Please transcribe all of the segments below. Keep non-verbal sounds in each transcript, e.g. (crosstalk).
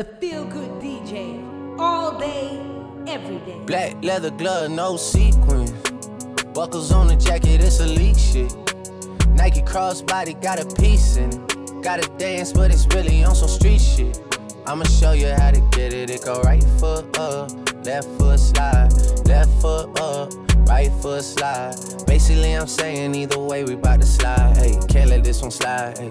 The feel good DJ. All day, every day. Black leather glove, no sequins. Buckles on the jacket, it's elite shit. Nike crossbody got a piece in it. Gotta dance, but it's really on some street shit. I'ma show you how to get it. It go right foot up, left foot slide, left foot up, right foot slide. Basically, I'm saying either way, we bout to slide. Hey, can't let this one slide. Hey.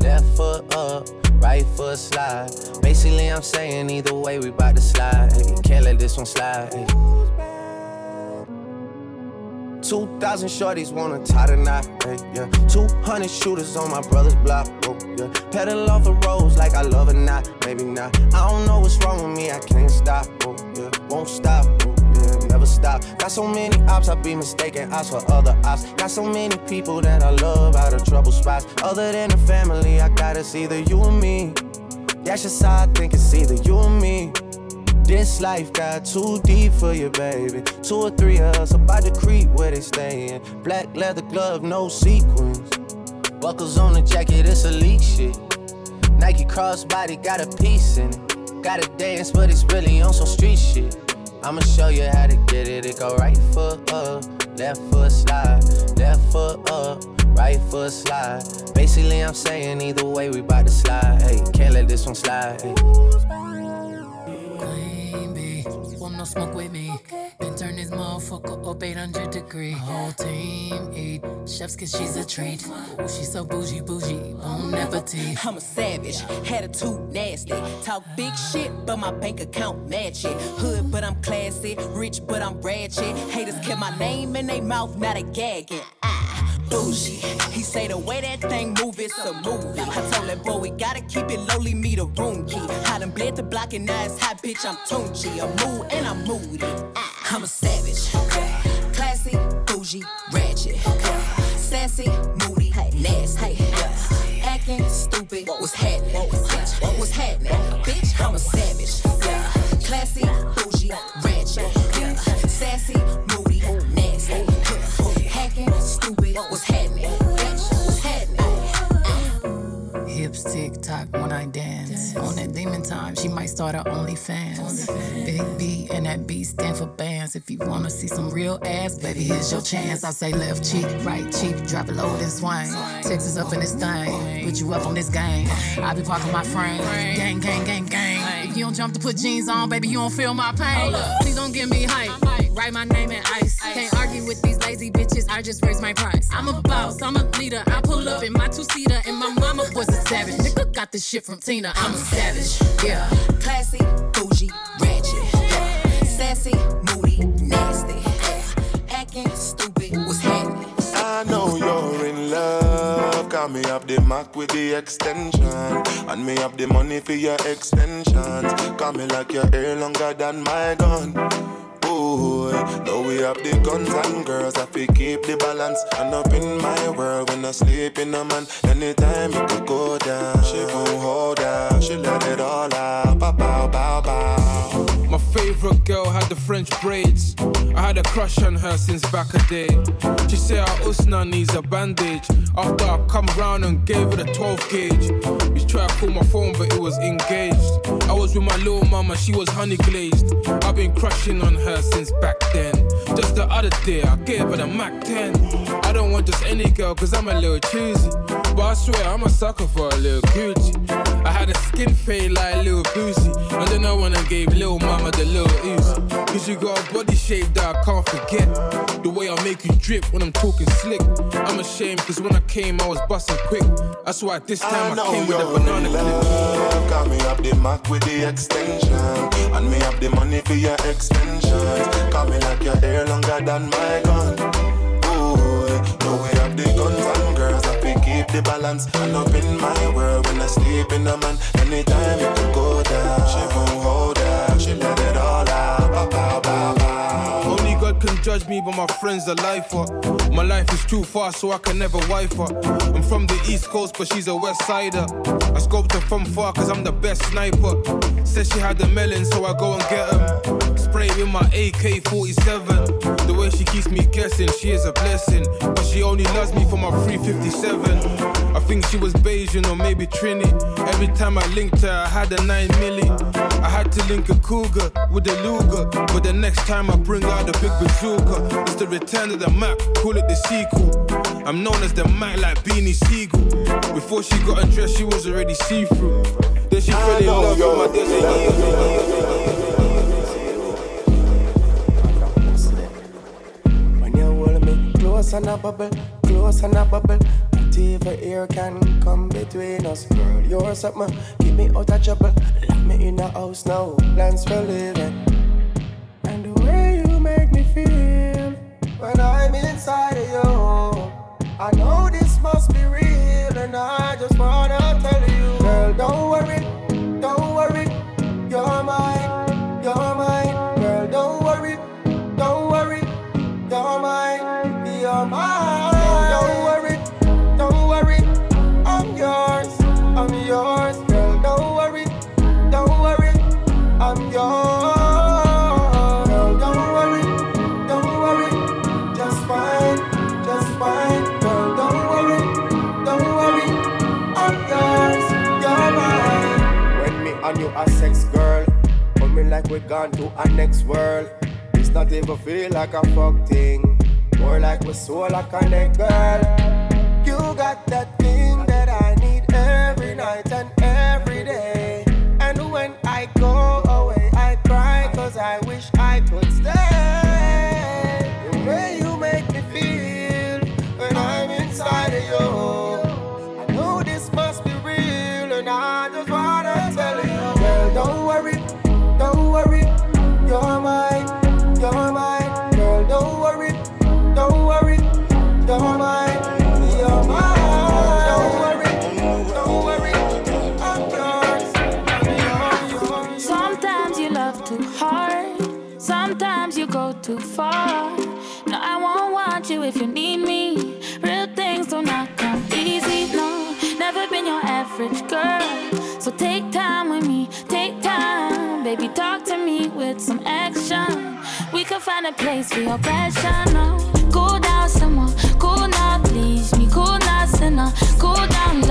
left foot up, right foot slide. Basically, I'm saying either way, we bout to slide. Can't let this one slide. Hey. 2,000 shorties wanna tie the knot, yeah. 200 shooters on my brother's block, oh, yeah. Pedal off the roads like I love it, not, maybe not. I don't know what's wrong with me, I can't stop, oh, yeah. Won't stop, oh, stop. Got so many ops, I be mistaken ops for other ops. Got so many people that I love out of trouble spots. Other than the family, I gotta see either you and me. That's just how I think it's either you or me. This life got too deep for you, baby. Two or three of us about to creep where they stayin'. Black leather glove, no sequins. Buckles on the jacket, it's elite shit. Nike crossbody got a piece in it. Gotta dance, but it's really on some street shit. I'ma show you how to get it. It go right foot up, left foot slide, left foot up, right foot slide. Basically, I'm saying either way, we bout to slide. Hey, can't let this one slide. No smoke with me. Been turn this motherfucker up 800 degree. My whole team eat chefs cause she's a treat. Ooh, she's so bougie, bougie, bon appetit. I'm a savage, attitude nasty. Talk big shit, but my bank account match it. Hood, but I'm classy. Rich, but I'm ratchet. Haters kept my name in their mouth, not a gagging. Ah, bougie. He say the way that thing move, it's a movie. I told that boy we gotta keep it lowly, me the room key. I done bled the block and now it's hot, bitch. I'm Tunchi. I'm mood and I'm moody. I'm a savage. Classy, bougie, ratchet. Sassy, moody, nasty. Acting stupid, what's happening? Bitch, what was happening? Bitch, I'm a savage. Yeah. Classy, bougie, ratchet. Hips tick tock when I dance. On that demon time, she might start her OnlyFans. Big B and that B stand for bands. If you wanna see some real ass, baby, here's your chance. I say left cheek, right cheek, drop it low and swing. Texas up in this thing, put you up on this game. I be parking my frame, gang, gang, gang, gang. If you don't jump to put jeans on, baby, you don't feel my pain. Please don't give me hype. Write my name in ice. Can't argue with these lazy bitches. I just raise my price. I'm a boss. I'm a leader. I pull up in my two seater, and my mama was a savage. Nigga got this shit from Tina. I'm a savage. Yeah. Classy, bougie, ratchet. Sassy, moody, nasty. Acting stupid, what's happening? I know you're in love. Got me up the Mac with the extension. And me up the money for your extensions. Got me like your hair longer than my gun. Boy, know we have the guns and girls. I fi keep the balance. And up in my world when I sleep in a man. Anytime you could go down, she gon' hold down. She let it all out. Bow, bow, bow, bow. Favorite girl had the French braids. I had a crush on her since back a day. She said her usna needs a bandage. After I come round and gave her the 12 gauge. You try to call my phone, but it was engaged. I was with my little mama, she was honey glazed. I've been crushing on her since back then. Just the other day, I gave her the Mac 10. I don't want just any girl, cause I'm a little choosy. But I swear, I'm a sucker for a little Gucci. I had a skin fade like a little boozy. And then I went and gave little mama the little ooze. Cause you got a body shape that I can't forget. The way I make you drip when I'm talking slick. I'm ashamed cause when I came, I was busting quick. That's why this time I, know came with a banana in clip. love. Got me up the Mac with the extension. And me up the money for your extensions. Got me like your hair longer than my gun. Know we have the guns and girls. I fi keep the balance. And up in my world when I sleep in a man. Anytime you could go down, she gon' hold down. She let it all out. Bow, bow, bow, bow. judge me, but my friends are lifer. My life is too fast, so I can never wife her. I'm from the East Coast, but she's a West Sider. I scoped her from far, cause I'm the best sniper. Said she had the melon, so I go and get him. With my AK 47. The way she keeps me guessing, she is a blessing. But she only loves me for my 357. I think she was Bajan or maybe Trini. Every time I linked her, I had a 9 milli. I had to link a cougar with a Luger. But the next time I bring out the big bazooka, it's the return of the Mac, call it the sequel. I'm known as the Mac like Beanie Sigel. Before she got undressed, she was already see through. Then she fell in love with my desert close and a bubble, close and a bubble. Not even air can come between us, girl. You're something, keep me out of trouble. Lock me in a house now, plans for living. And the way you make me feel when I'm inside of you, I know this must be real, and I just wanna gone to our next world. It's not even feel like a fuck thing. More like my soul, I connect, girl. You got that thing that I need every night and every day. And when I go away, I cry, cause I wish I could stay. Far. No, I won't want you if you need me. Real things do not come easy. No, never been your average girl. So take time with me, take time. Baby, talk to me with some action. We can find a place for your passion. No. Cool down some more, cool now, please me, cool now, sinner. Cool down,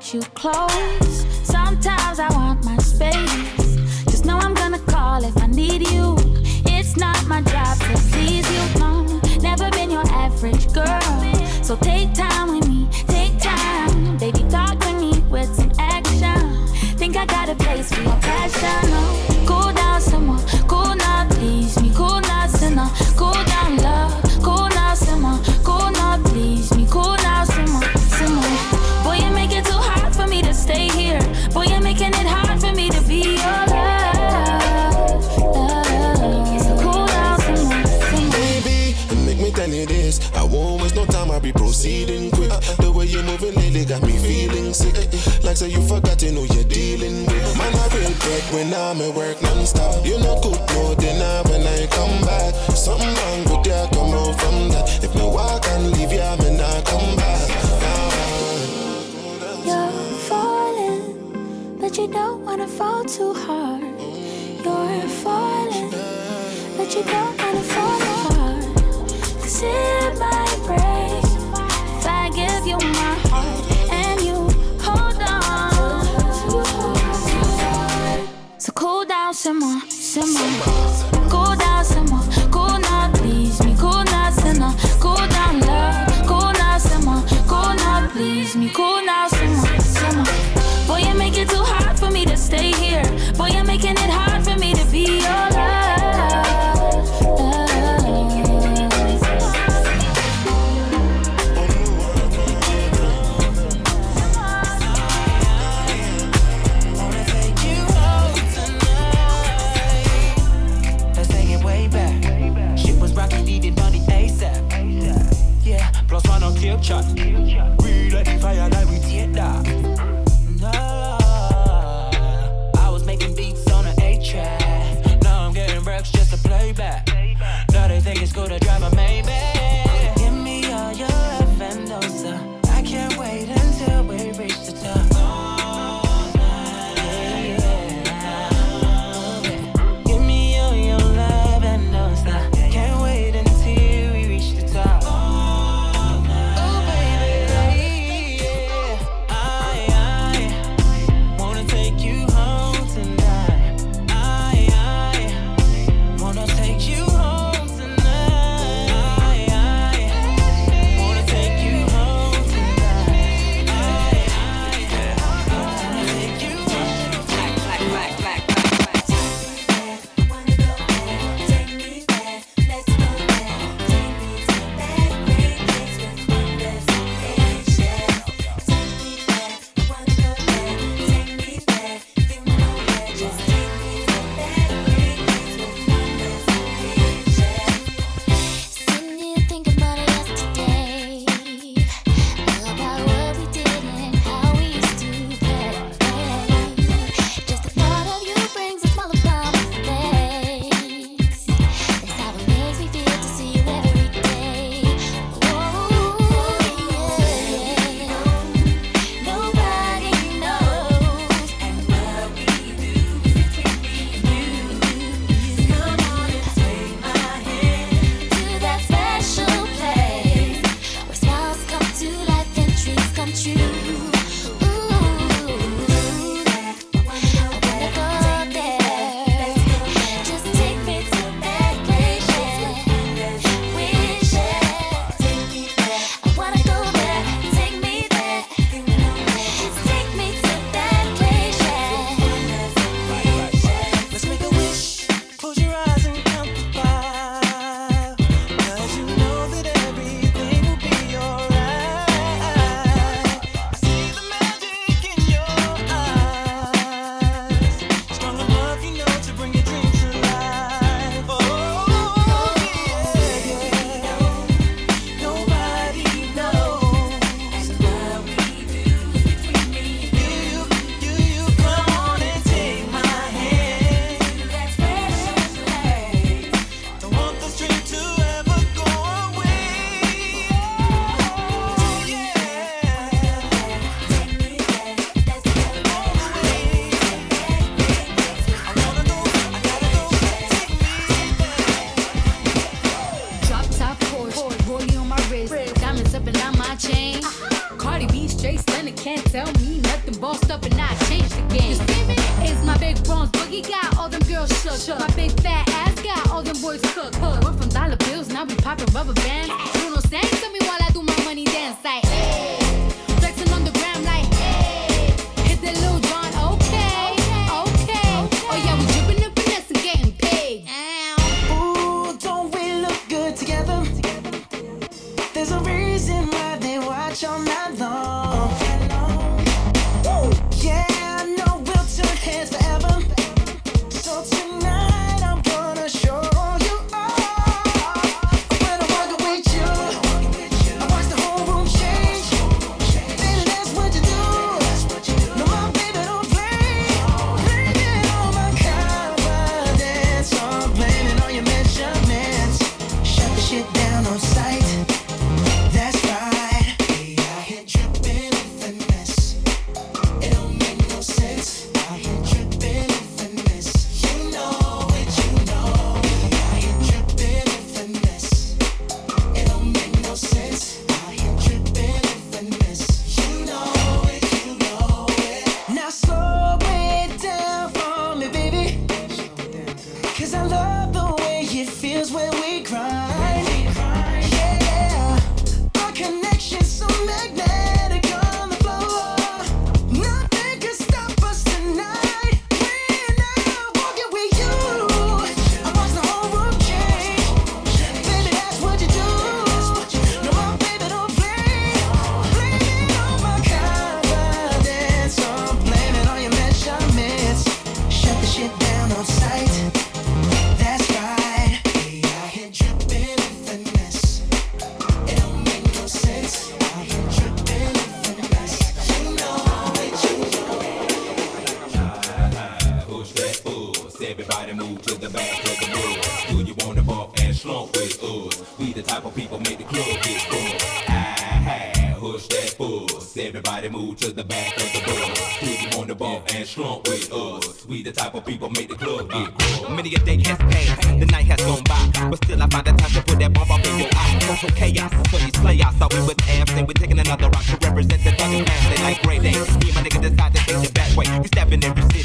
want you close, sometimes I want my space. Just know I'm gonna call if I need you. It's not my job to please you, no. Never been your average girl. So take time say you forgot, you know you're dealing with. Man, I when I'm at work non-stop. You know good, no dinner when I come back. Something wrong with you, come out from that. If me walk and leave me not come back. Falling, but you don't wanna fall too hard. You're falling, but you don't wanna fall hard. Cause it cool down some more,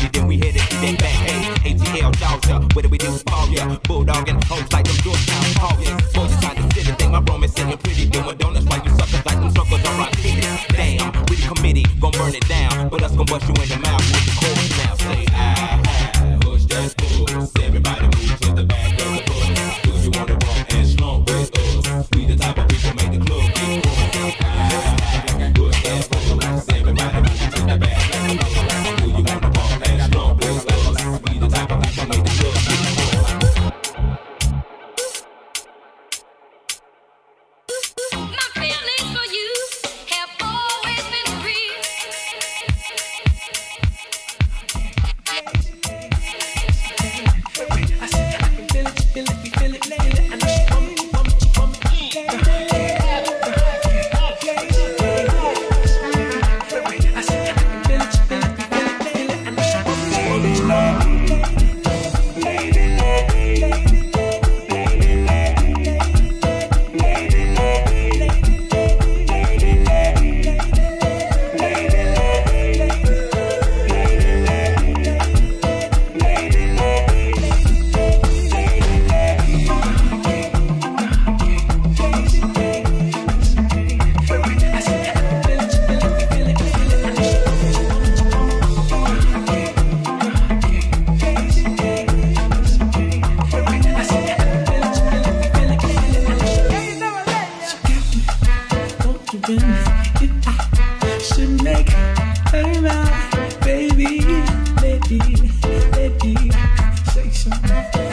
you, then we headed to that back. Hey, ATL Georgia, yeah. What do we do? Ball, yeah. Bulldogging hoes like them Georgetown haulies. Boy, you trying to sit and think my romance, is sitting pretty. Doing donuts while you suckers like them suckers on rock Damn, we the committee, gon' burn it down. But us gon' bust you in the mouth with the cold baby, baby, shake some.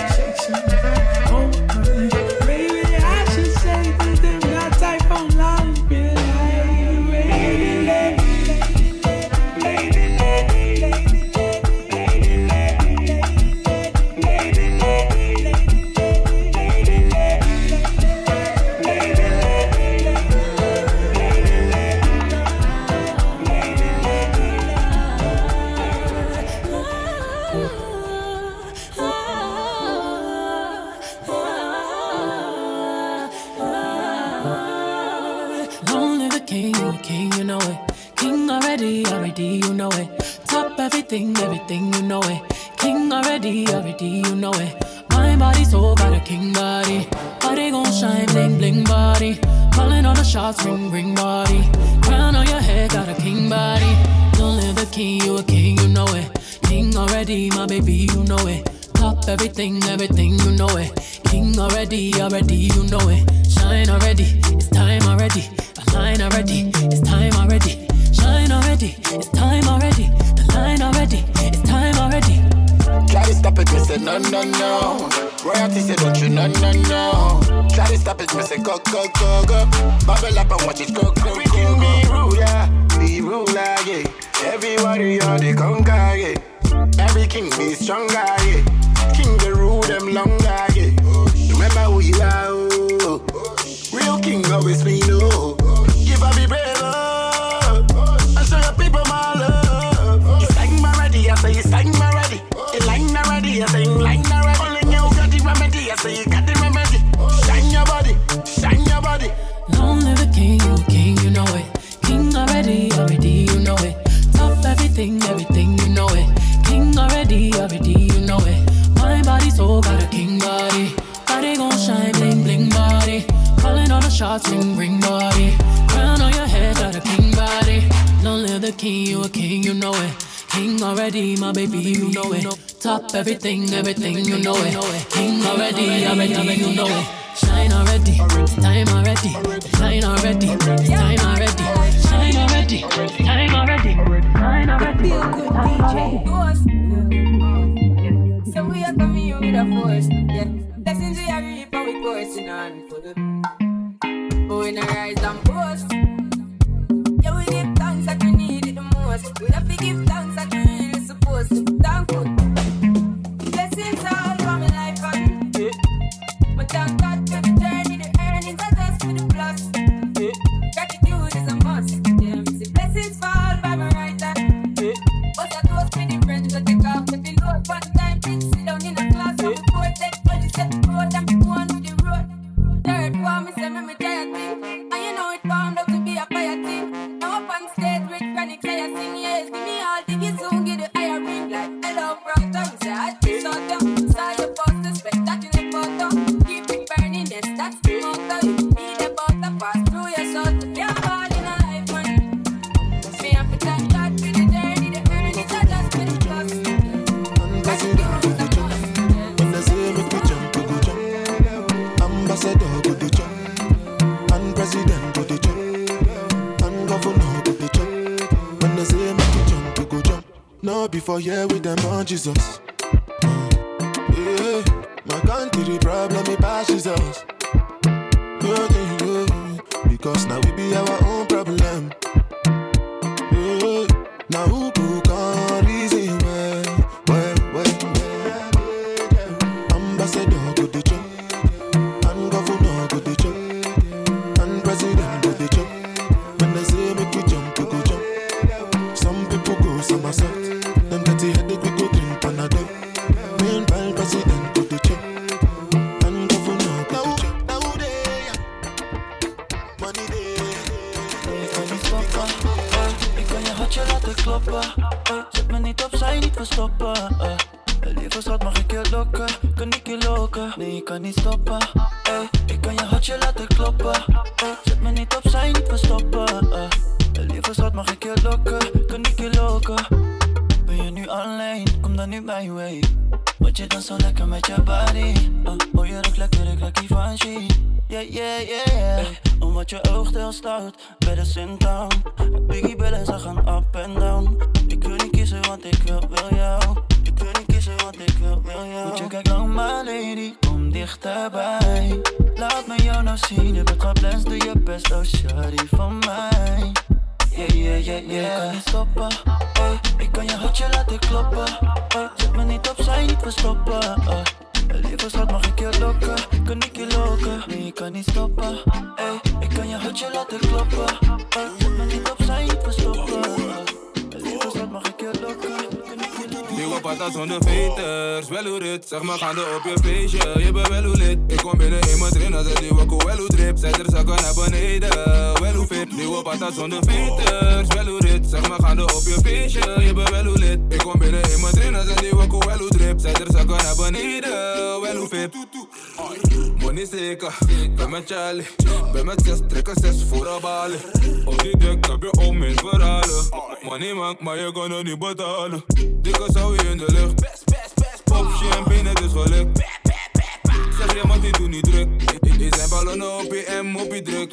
Fighting my baby, you know it. Top everything, everything, you know it. King already, already, you know it. Shine already, time already, shine already, time already, shine already, time already, shine already. Feel good, DJ. So we are coming you with a force, yeah. Blessings we are reaping, we coursing on for good. Going to rise and boast. Yeah, we give thanks that we need it the most. We have to give thanks. Before yeah with them on Jesus. Yeah, my country problem it passes us. Kloppen, ey. Zet me niet opzij, niet verstoppen, ey. Liever schat, mag ik je lokken? Kan ik je lokken? Nee, ik kan niet stoppen, ey. Ik kan je hartje laten kloppen, ey. Zet me niet opzij, niet verstoppen, patas zonder veters, wel hoe Zeg maar gaande op je feestje, je bent wel hoe lid Ik kom binnen in mijn trainer, zet die wakko wel hoe drip. Zet er zakken naar beneden, wel hoe fit Nieuwe patas zonder veters, wel hoe Zeg maar gaande op je feestje, je bent wel hoe lid Ik kom binnen in mijn trainer, zet die wakko wel hoe drip. Zet er zakken naar beneden, wel hoe fit Money zeker, ben met Charlie Ben met zes, trekken zes Op die dek heb je om in verhalen? Money maakt, maar je kan het niet betalen. Dikke zou je in de lucht. Pop champagne, het is gelukt Zeg je, maar die doet niet druk. Die zijn ballonnen op je M, op je druk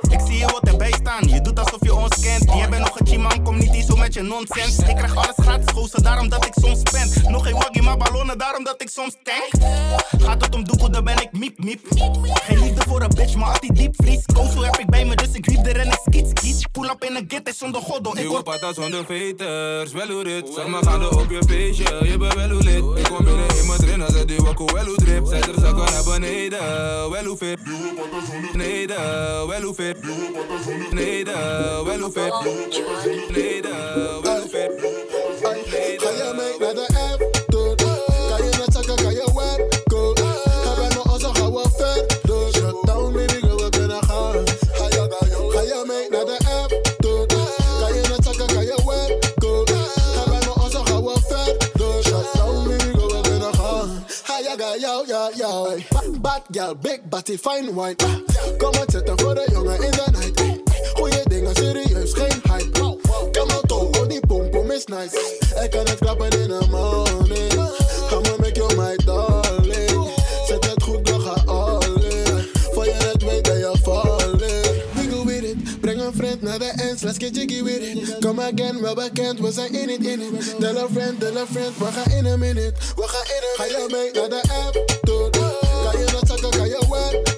Ik zie je wat erbij staan, je doet alsof je ons kent. Jij bent nog een chiman, kom niet eens zo met je nonsens. Ik krijg alles gratis, gozer, daarom dat ik soms spend. Nog geen waggie, maar ballonnen, daarom dat ik soms tank. Gaat het om doekoe, dan ben ik miep miep. Geen liefde voor een bitch, maar altijd diepvries. Kozo heb ik bij me, dus ik wiep er en ik skiet skiet. Pull up in een git, is zonder goddo. Ik word patas zonder veters, wel hoe rit Zeg maar gaande op je feestje, je bent wel hoe lid Ik kom binnen in mijn trainer, zet die wakko wel hoe drip Zet er zakken naar beneden, wel hoe fit Beneden, wel hoe fit Beneden, wel hoe fit. Beneden, wel hoe fit Bad girl, big body, fine wine. Kom maar zitten voor de jongen in de night. Ey, Goeie dingen, serieus, geen hype. Kom maar toe, die pom pom is nice. Ik kan het klappen in de morning. Vriend ends, let's get jiggy with it. Come again, wel bekend, we zijn in it, in it. Tell a friend, tell a friend, gaan in a minute. Gaan in een Ga je mee naar de after? Kan je dat zakken, kan je werken?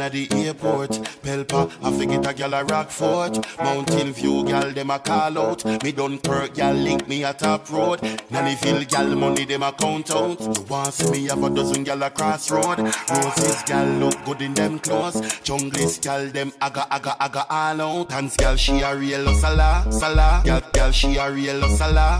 At the airport. Pelpa, I forget a gal a Rockfort. Mountain View gal them a call out. Me Dunkirk gal link me a top road. Nannyville gal money them a count out. You want see me have a dozen gal a crossroad. Roses gal look good in them clothes. Junglist gal them aga aga aga all out. Dance gal she a real sala sala. Gal gal she a real sala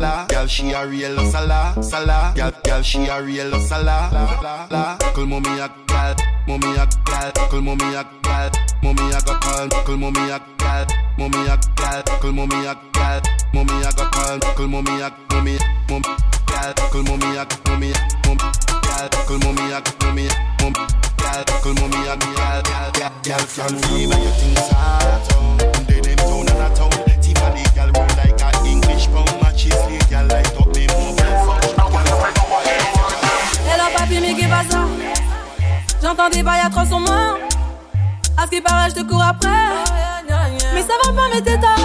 la. Gal she a real sala sala. Gal gal she a real sala la la. Call mommy a gal, mommy a gal. Call mommy a gal, mommy a go call. Call mommy a gal, mommy a gal. Call mommy a gal, mommy a go call. Call mommy a mommy mom gal. Call mommy a mommy mom gal. Call mommy a mommy mom gal. Call mommy a gal gal gal gal from fever you things hard town. They J'entends des bails à 300 morts. À ce qui paraît, je te cours après. Mais ça va pas, mais t'es taré.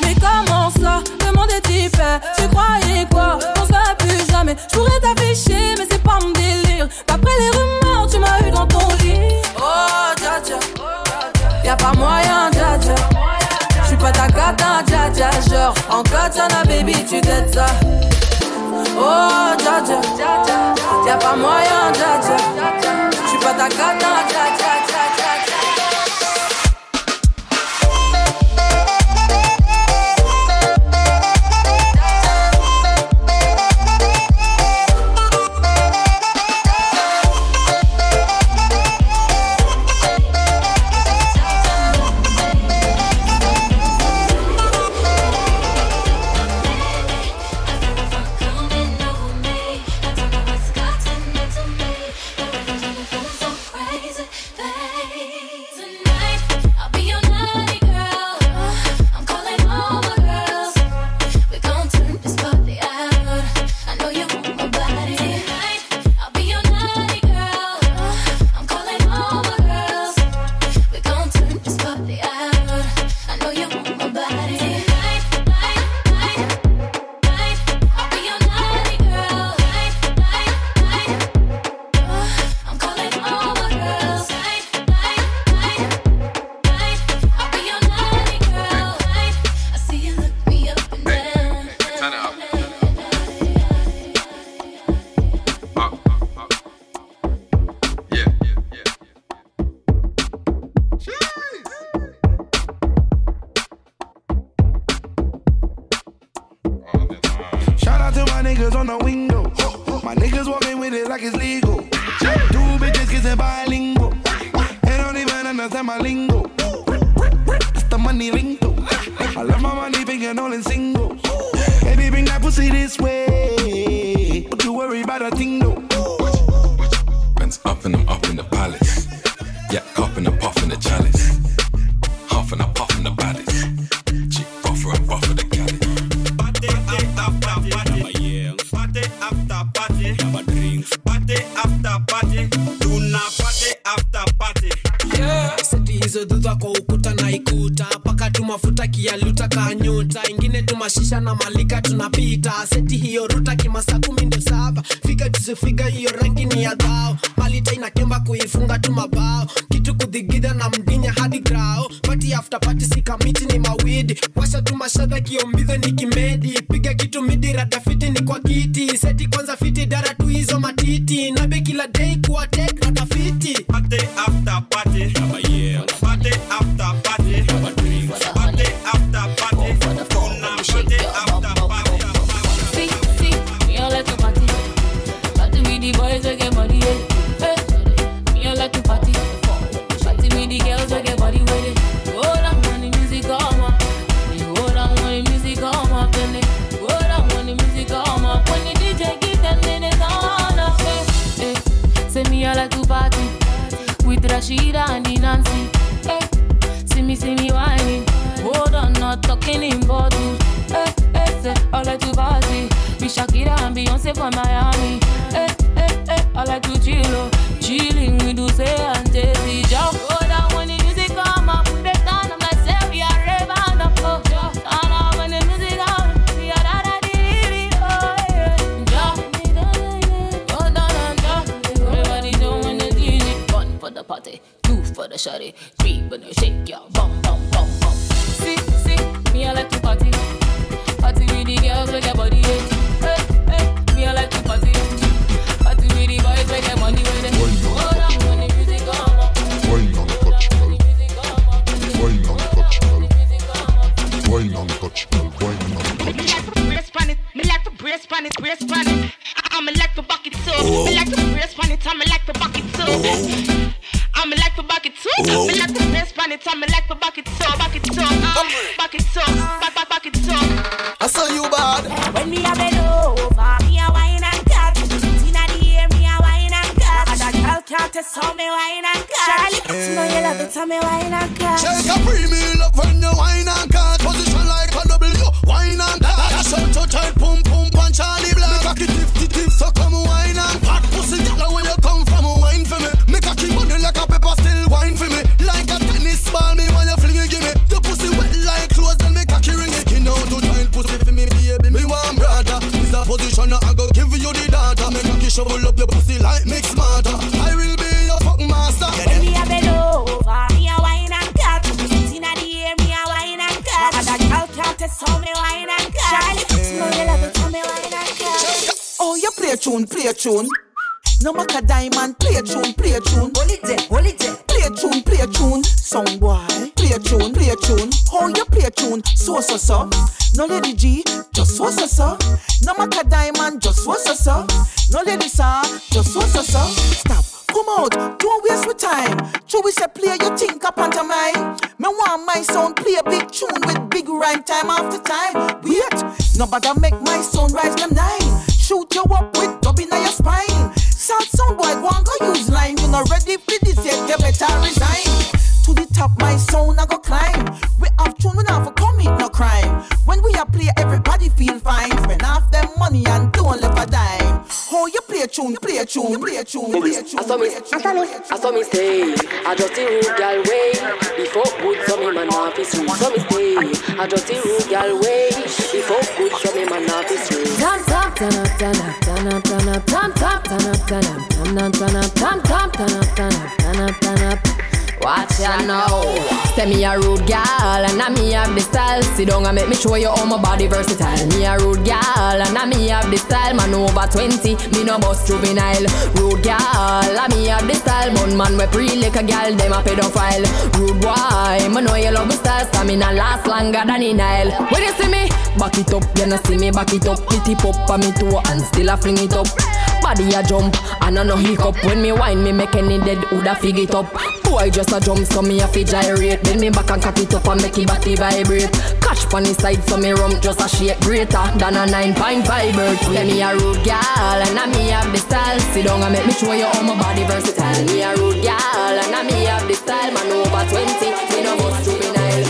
Mais comment ça? Le monde est. Tu croyais quoi? On se plus jamais. Je pourrais t'afficher, mais c'est pas mon délire. D'après les rumeurs, tu m'as eu dans ton lit. Oh, dja dja. Y'a pas moyen, dja dja. J'suis pas ta cata, dja dja. Genre, en katana, baby, tu t'aides ça. Oh, dja, y'a pas moyen, dja. J'suis pas ta cata, dja dja, 좋은 I just the rude gal way. Before good, so me man off his room. So me stay. I just the rude gal way. Before good, so me man off his room. Tam tam tam tam turn up, turn up, turn up, tam tam turn up, turn up, turn up, turn up. Watch ya now. Say me a rude gal style. Sit down and make me show you how my body versatile. Me a rude gal and I me have the style. Man over 20, me no bust juvenile. Rude gal, I me have the style. Bun man we pre like a gal, them a pedophile. Rude boy, me know you love the style. Stamina last longer than in Nile. When you see me, back it up. You no see me back it up. Pity pop on me toe and still a fling it up. Body a jump and I no hiccup When me wine me make any dead woulda fig it up Boy just a jump so me a fi gyrate. Then me back and cock it up and make it body vibrate. Catch pon the side so me rump just a shake Greater than a nine 9.5 bird Say me a rude gal and I me have the style. Sit down and make me show you how my body versatile. Me a rude gal and I me have the style. Man over 20, me no bust juvenile.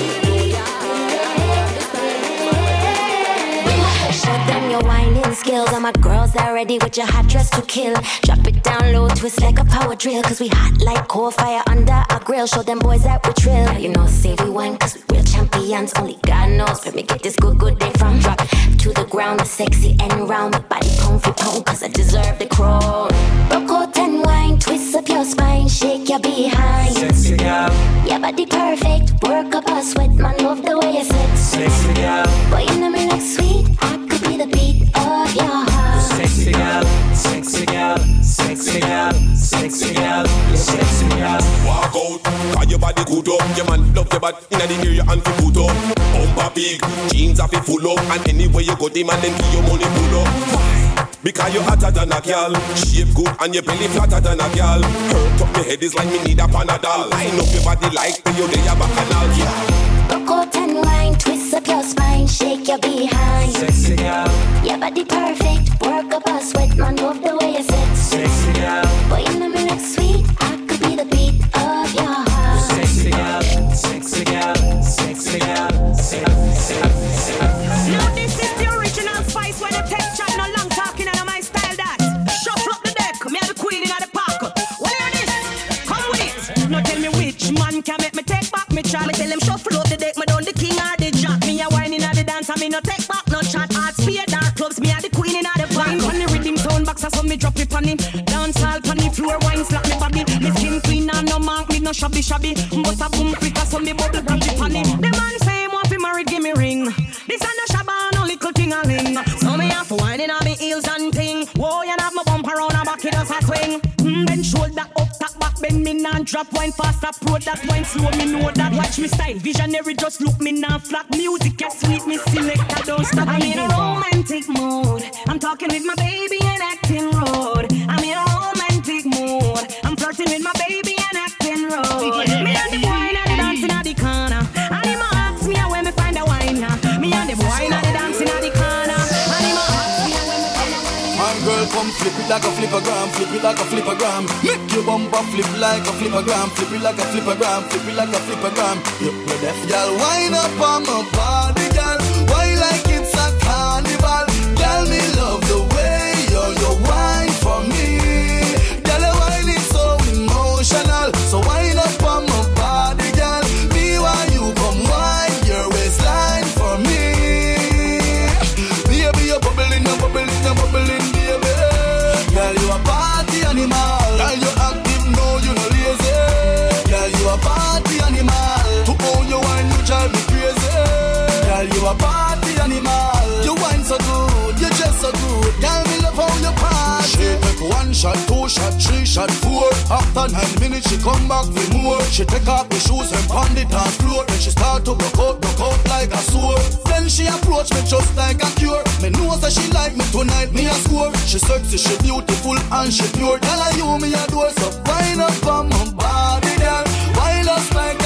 Shut down your whining skills. All my girls are ready with your hot dress to kill. Drop it down low, twist like a power drill. Cause we hot like coal fire under our grill. Show them boys that we trill. You know, say we wine cause we real champions. Only God knows where me get this good, good day from. Drop to the ground, the sexy and round. My body pound for pound cause I deserve the crown. Out and wine, twist up your spine, shake your behind. Sexy gal, Your body perfect, work up a sweat, man, love the way you sit. sexy gal, Boy, you know me like sweet, I could be the beat of your heart. Sexy gal, sexy gal, sexy gal, sexy gal, sexy gal. Walk out, cause your body good up. Your man love your body, inna the area and fi put up. Bumper big, jeans are fi full up. And anywhere you go, the man them give you money pull up. Why? Because you hotter than a gal. Shape good and your belly flatter than a gal. Hurt up my head is like me need a panadol. Line up your body like you day a bacchanal yeah. Rock out and wine, twist up your spine, shake your behind. Sexy gal, Your body perfect, work up a sweat, man, love the way you sit. sexy wine fast, approach that wine slow. Me know that watch me style. Visionary just look me now flat. like a flippergram, flip it like a flippergram. Make your bumper flip like a flippergram, flip it like a flippergram, flip it like a flippergram. Look me deaf, y'all wind up on my bar. my shot, two shot, three shot, four. After nine minutes, she come back with more. She take off the shoes and pound it on floor. Then she start to broke out, broke out like a sore. Then she approach me just like a cure. Me know that she like me tonight, me a score. She sexy, she beautiful and she pure. Tell her you me adore, so fine up on my body, girl. Wild us like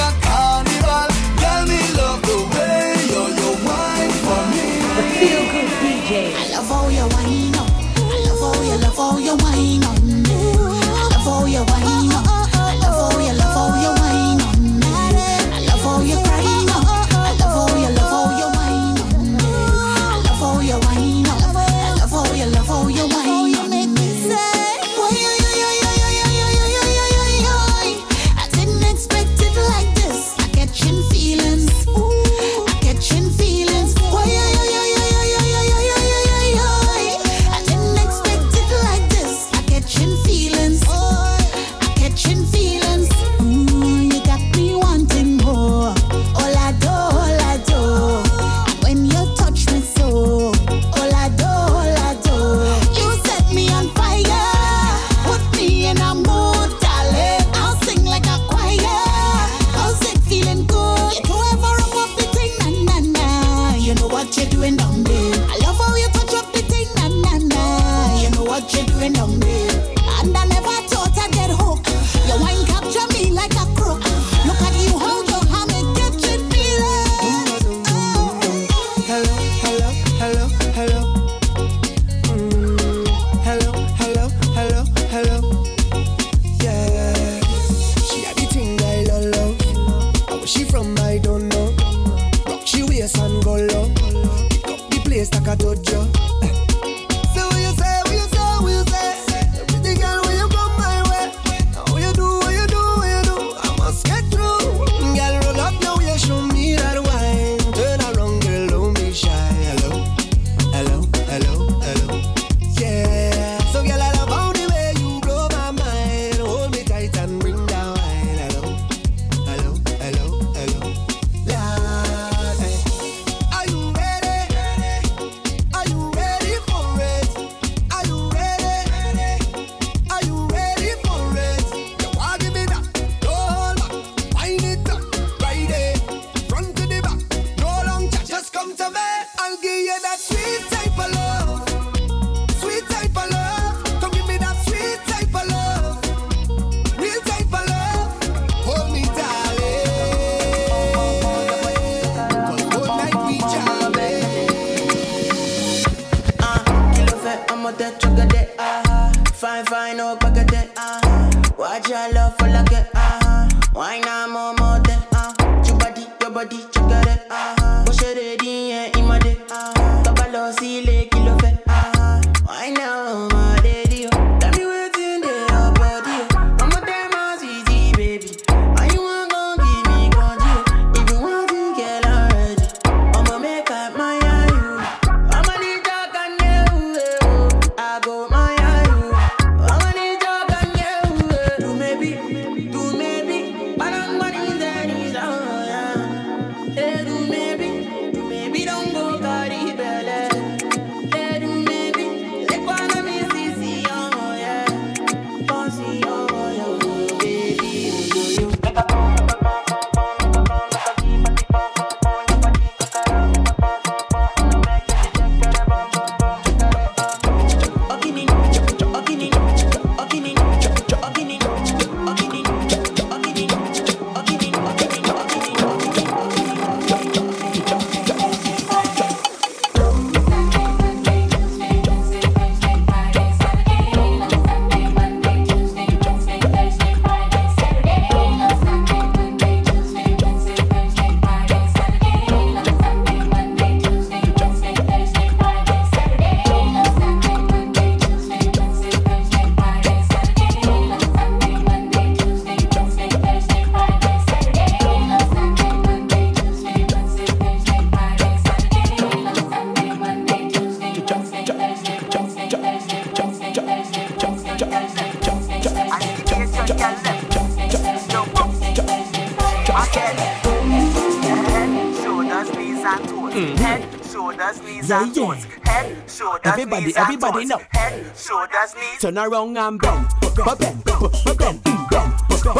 shoulders, knees. Turn around and bend, bend, bend, bend, bend, bend, bend,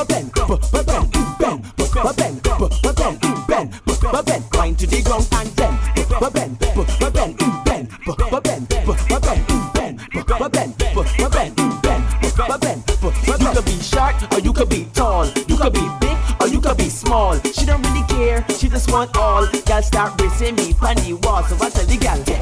bend, bend, bend, bend, bend, bend, to the ground and bend, bend, bend, bend, bend, bend, bend, bend, bend, bend, bend. You could be short or you could be tall, you could be big or you could be small. She don't really care, she just want all. Girl start racing me the wall, so I tell the girl,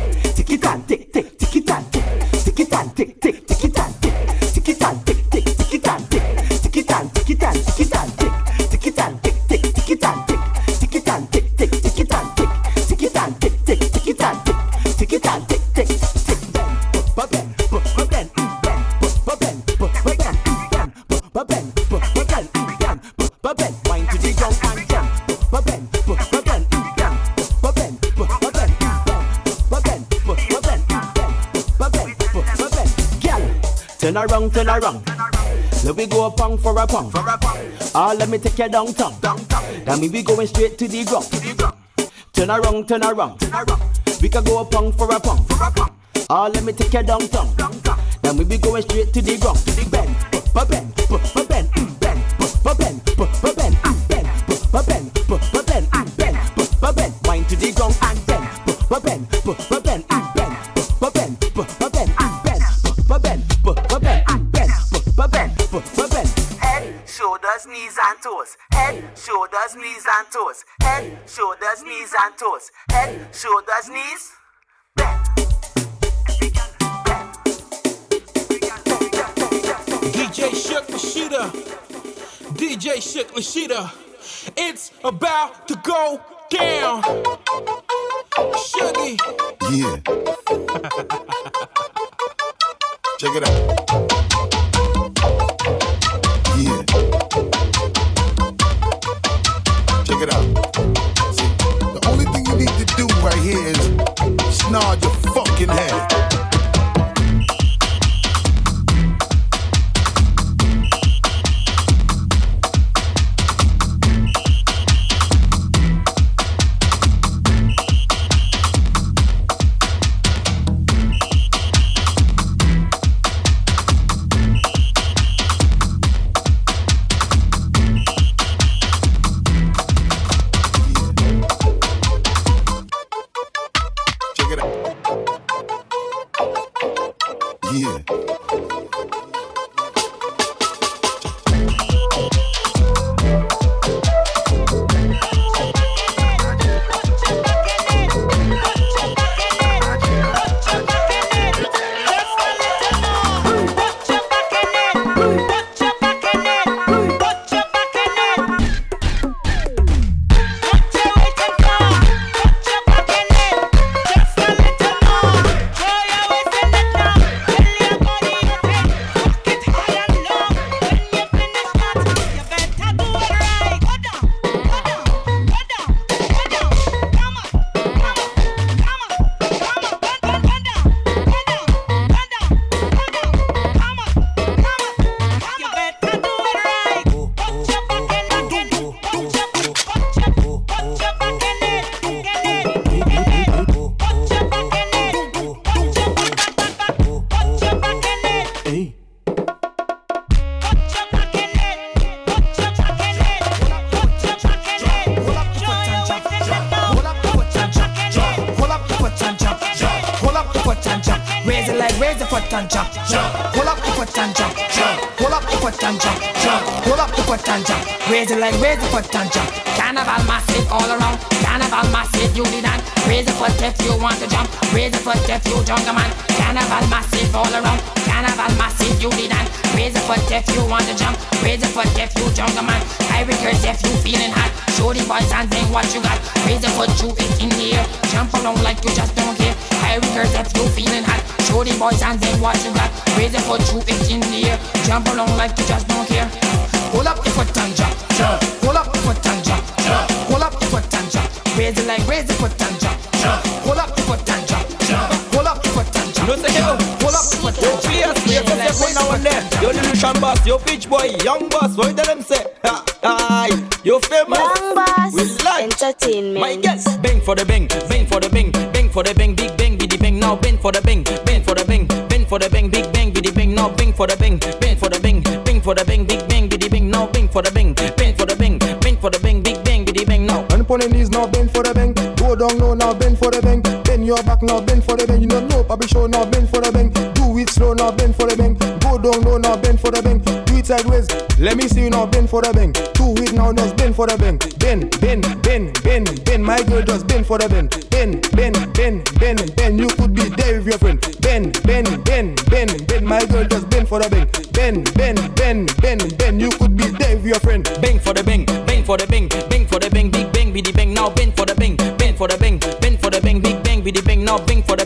Turn around, turn around. Let me go a pong for a pong. Ah, let me take you downtown. Then we be going straight to the ground. Turn around, turn around. We can go a pong for a pong. Ah, let me take you downtown. Then we be going straight to the ground. Bend, bend, bend, bend, and toes. Head, shoulders, knees. back. DJ Shug La Sheedah. DJ Shug La Sheedah. It's about to go down. Shuggy. Yeah. (laughs) Check it out. And what you got. Raise the foot, you it in the air. Jump around like you just don't care. I rehearse if you feeling hot. Show the boys and then what you got. Raise the foot, you it in the air. Jump around like you just don't care. Pull up the foot and jump, jump. Pull up the foot and jump, jump. Pull up the foot and jump. Raise it like raise the foot and jump, jump. Pull up the foot and jump, jump. Pull up the foot and jump. Say yo, Pull up the foot and jump. now and then. Yo Lillusion boss, yo bitch boy, young boss, what tell them say? Ha, Aye, you famous, entertainment. My guess, bang for the bang, bang for the bang, bang for the bang, big bang, biddy bang. Now bang for the bang, bang for the bang, bang for the bang, big bang, biddy bang. Now bang for the bang, bang for the bang, bang for the bang, big bang, biddy bang. Now bang for the bang, bang for the bang, bang for the bang, big bang, biddy bang. Now. And upon the knees now bend for the bang. Go down low now bend for the bang. Bend your back now bend for the bang. You don't know Bobby show now bend for the bang. Do it slow now bend for the bang. Go down low now bend for the bang. Do it sideways. Let me see you now bend for the bang. Do it now just bend for the bang. Bend, bend, bend, bend, bend. My girl just bend for the bend. Bend, bend, bend, bend, bend. You could be there with your friend. Bend, bend, bend, bend, bend. My girl just bend for the bang. Bend, bend, bend, bend, bend. You could be there with your friend. Bang for the bang, bang for the bang, bang for the bang, big bang, biddy bang. Now bang for the bang, bang for the bang, bang for the bang, big bang, biddy bang. Now bang for the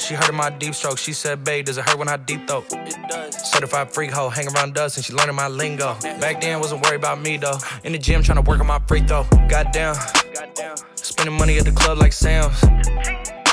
She heard of my deep stroke. She said, babe, does it hurt when I deep throat? It does. Certified freak hoe, hang around dust, and she learning my lingo. Back then, wasn't worried about me though. In the gym, trying to work on my free throw. Goddamn. Spending money at the club like Sam's.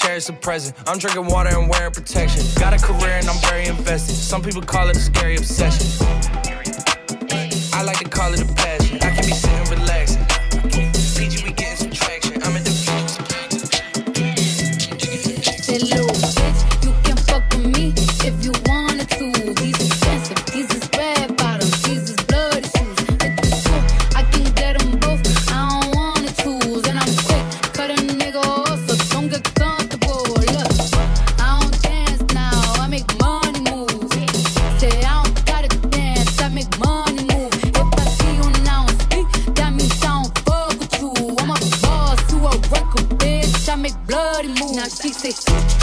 cherish the present. I'm drinking water and wearing protection. Got a career and I'm very invested. Some people call it a scary obsession. I like to call it a passion. Cristo.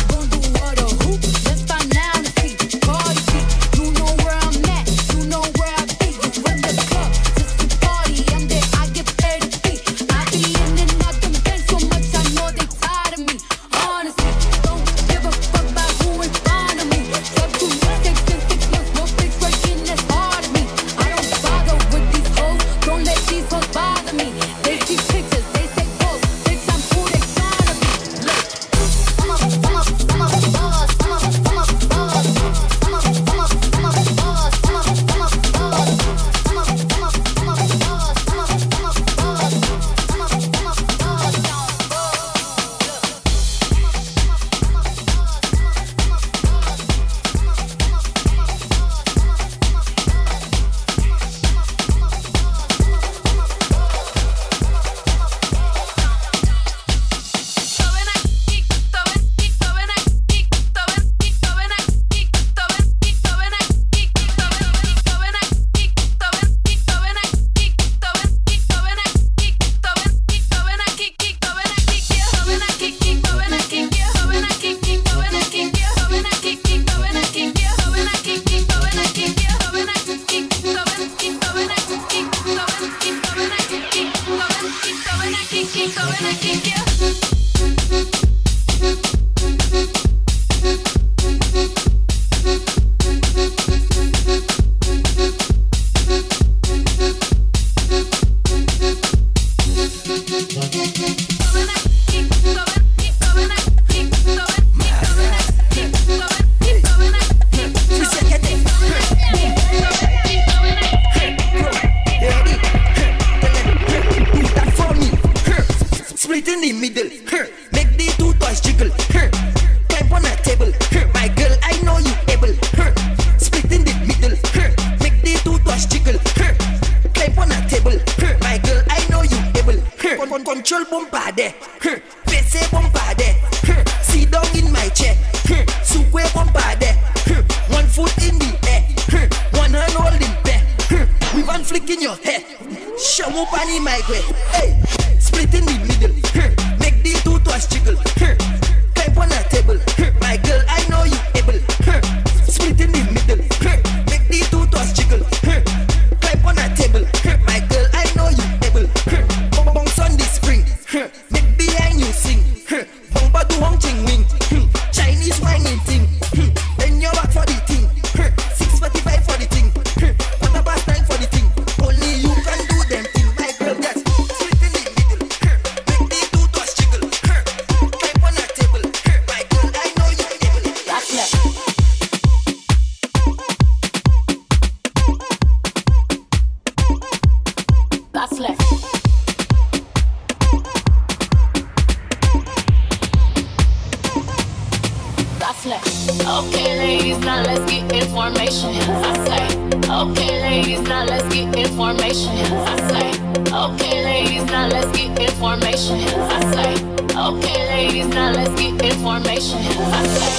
information. I say,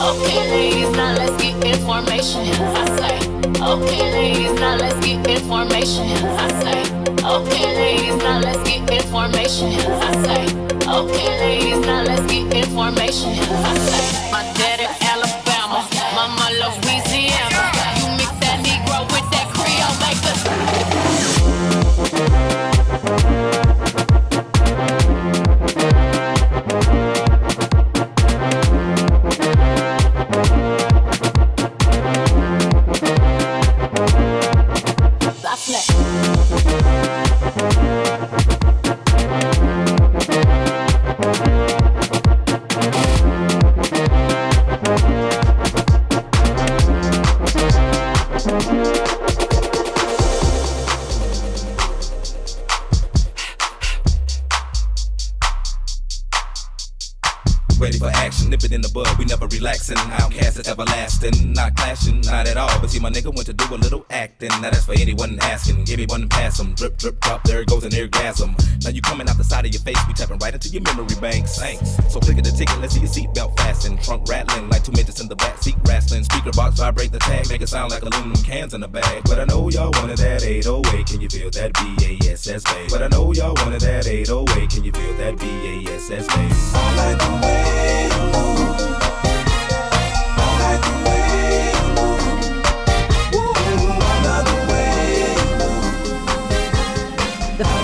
okay, ladies, now let's get information. I say, okay, ladies, now let's get information. I say, okay, ladies, now let's get information. I say, okay, ladies, now let's get information. I say, my dad in Alabama, mama Louisiana. You mix that Negro with that Creole, make us. drip, drip, drop. There goes an orgasm. Now you coming out the side of your face, we tapping right into your memory banks. Thanks. So click at the ticket, let's see your seatbelt fasten. Trunk rattling like two midgets in the back seat wrestling. Speaker box vibrate the tag, make it sound like aluminum cans in a bag. But I know y'all wanted that 808. Can you feel that BASS bass? But I know y'all wanted that 808. Can you feel that BASS bass? All I do,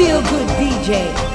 feel good DJ.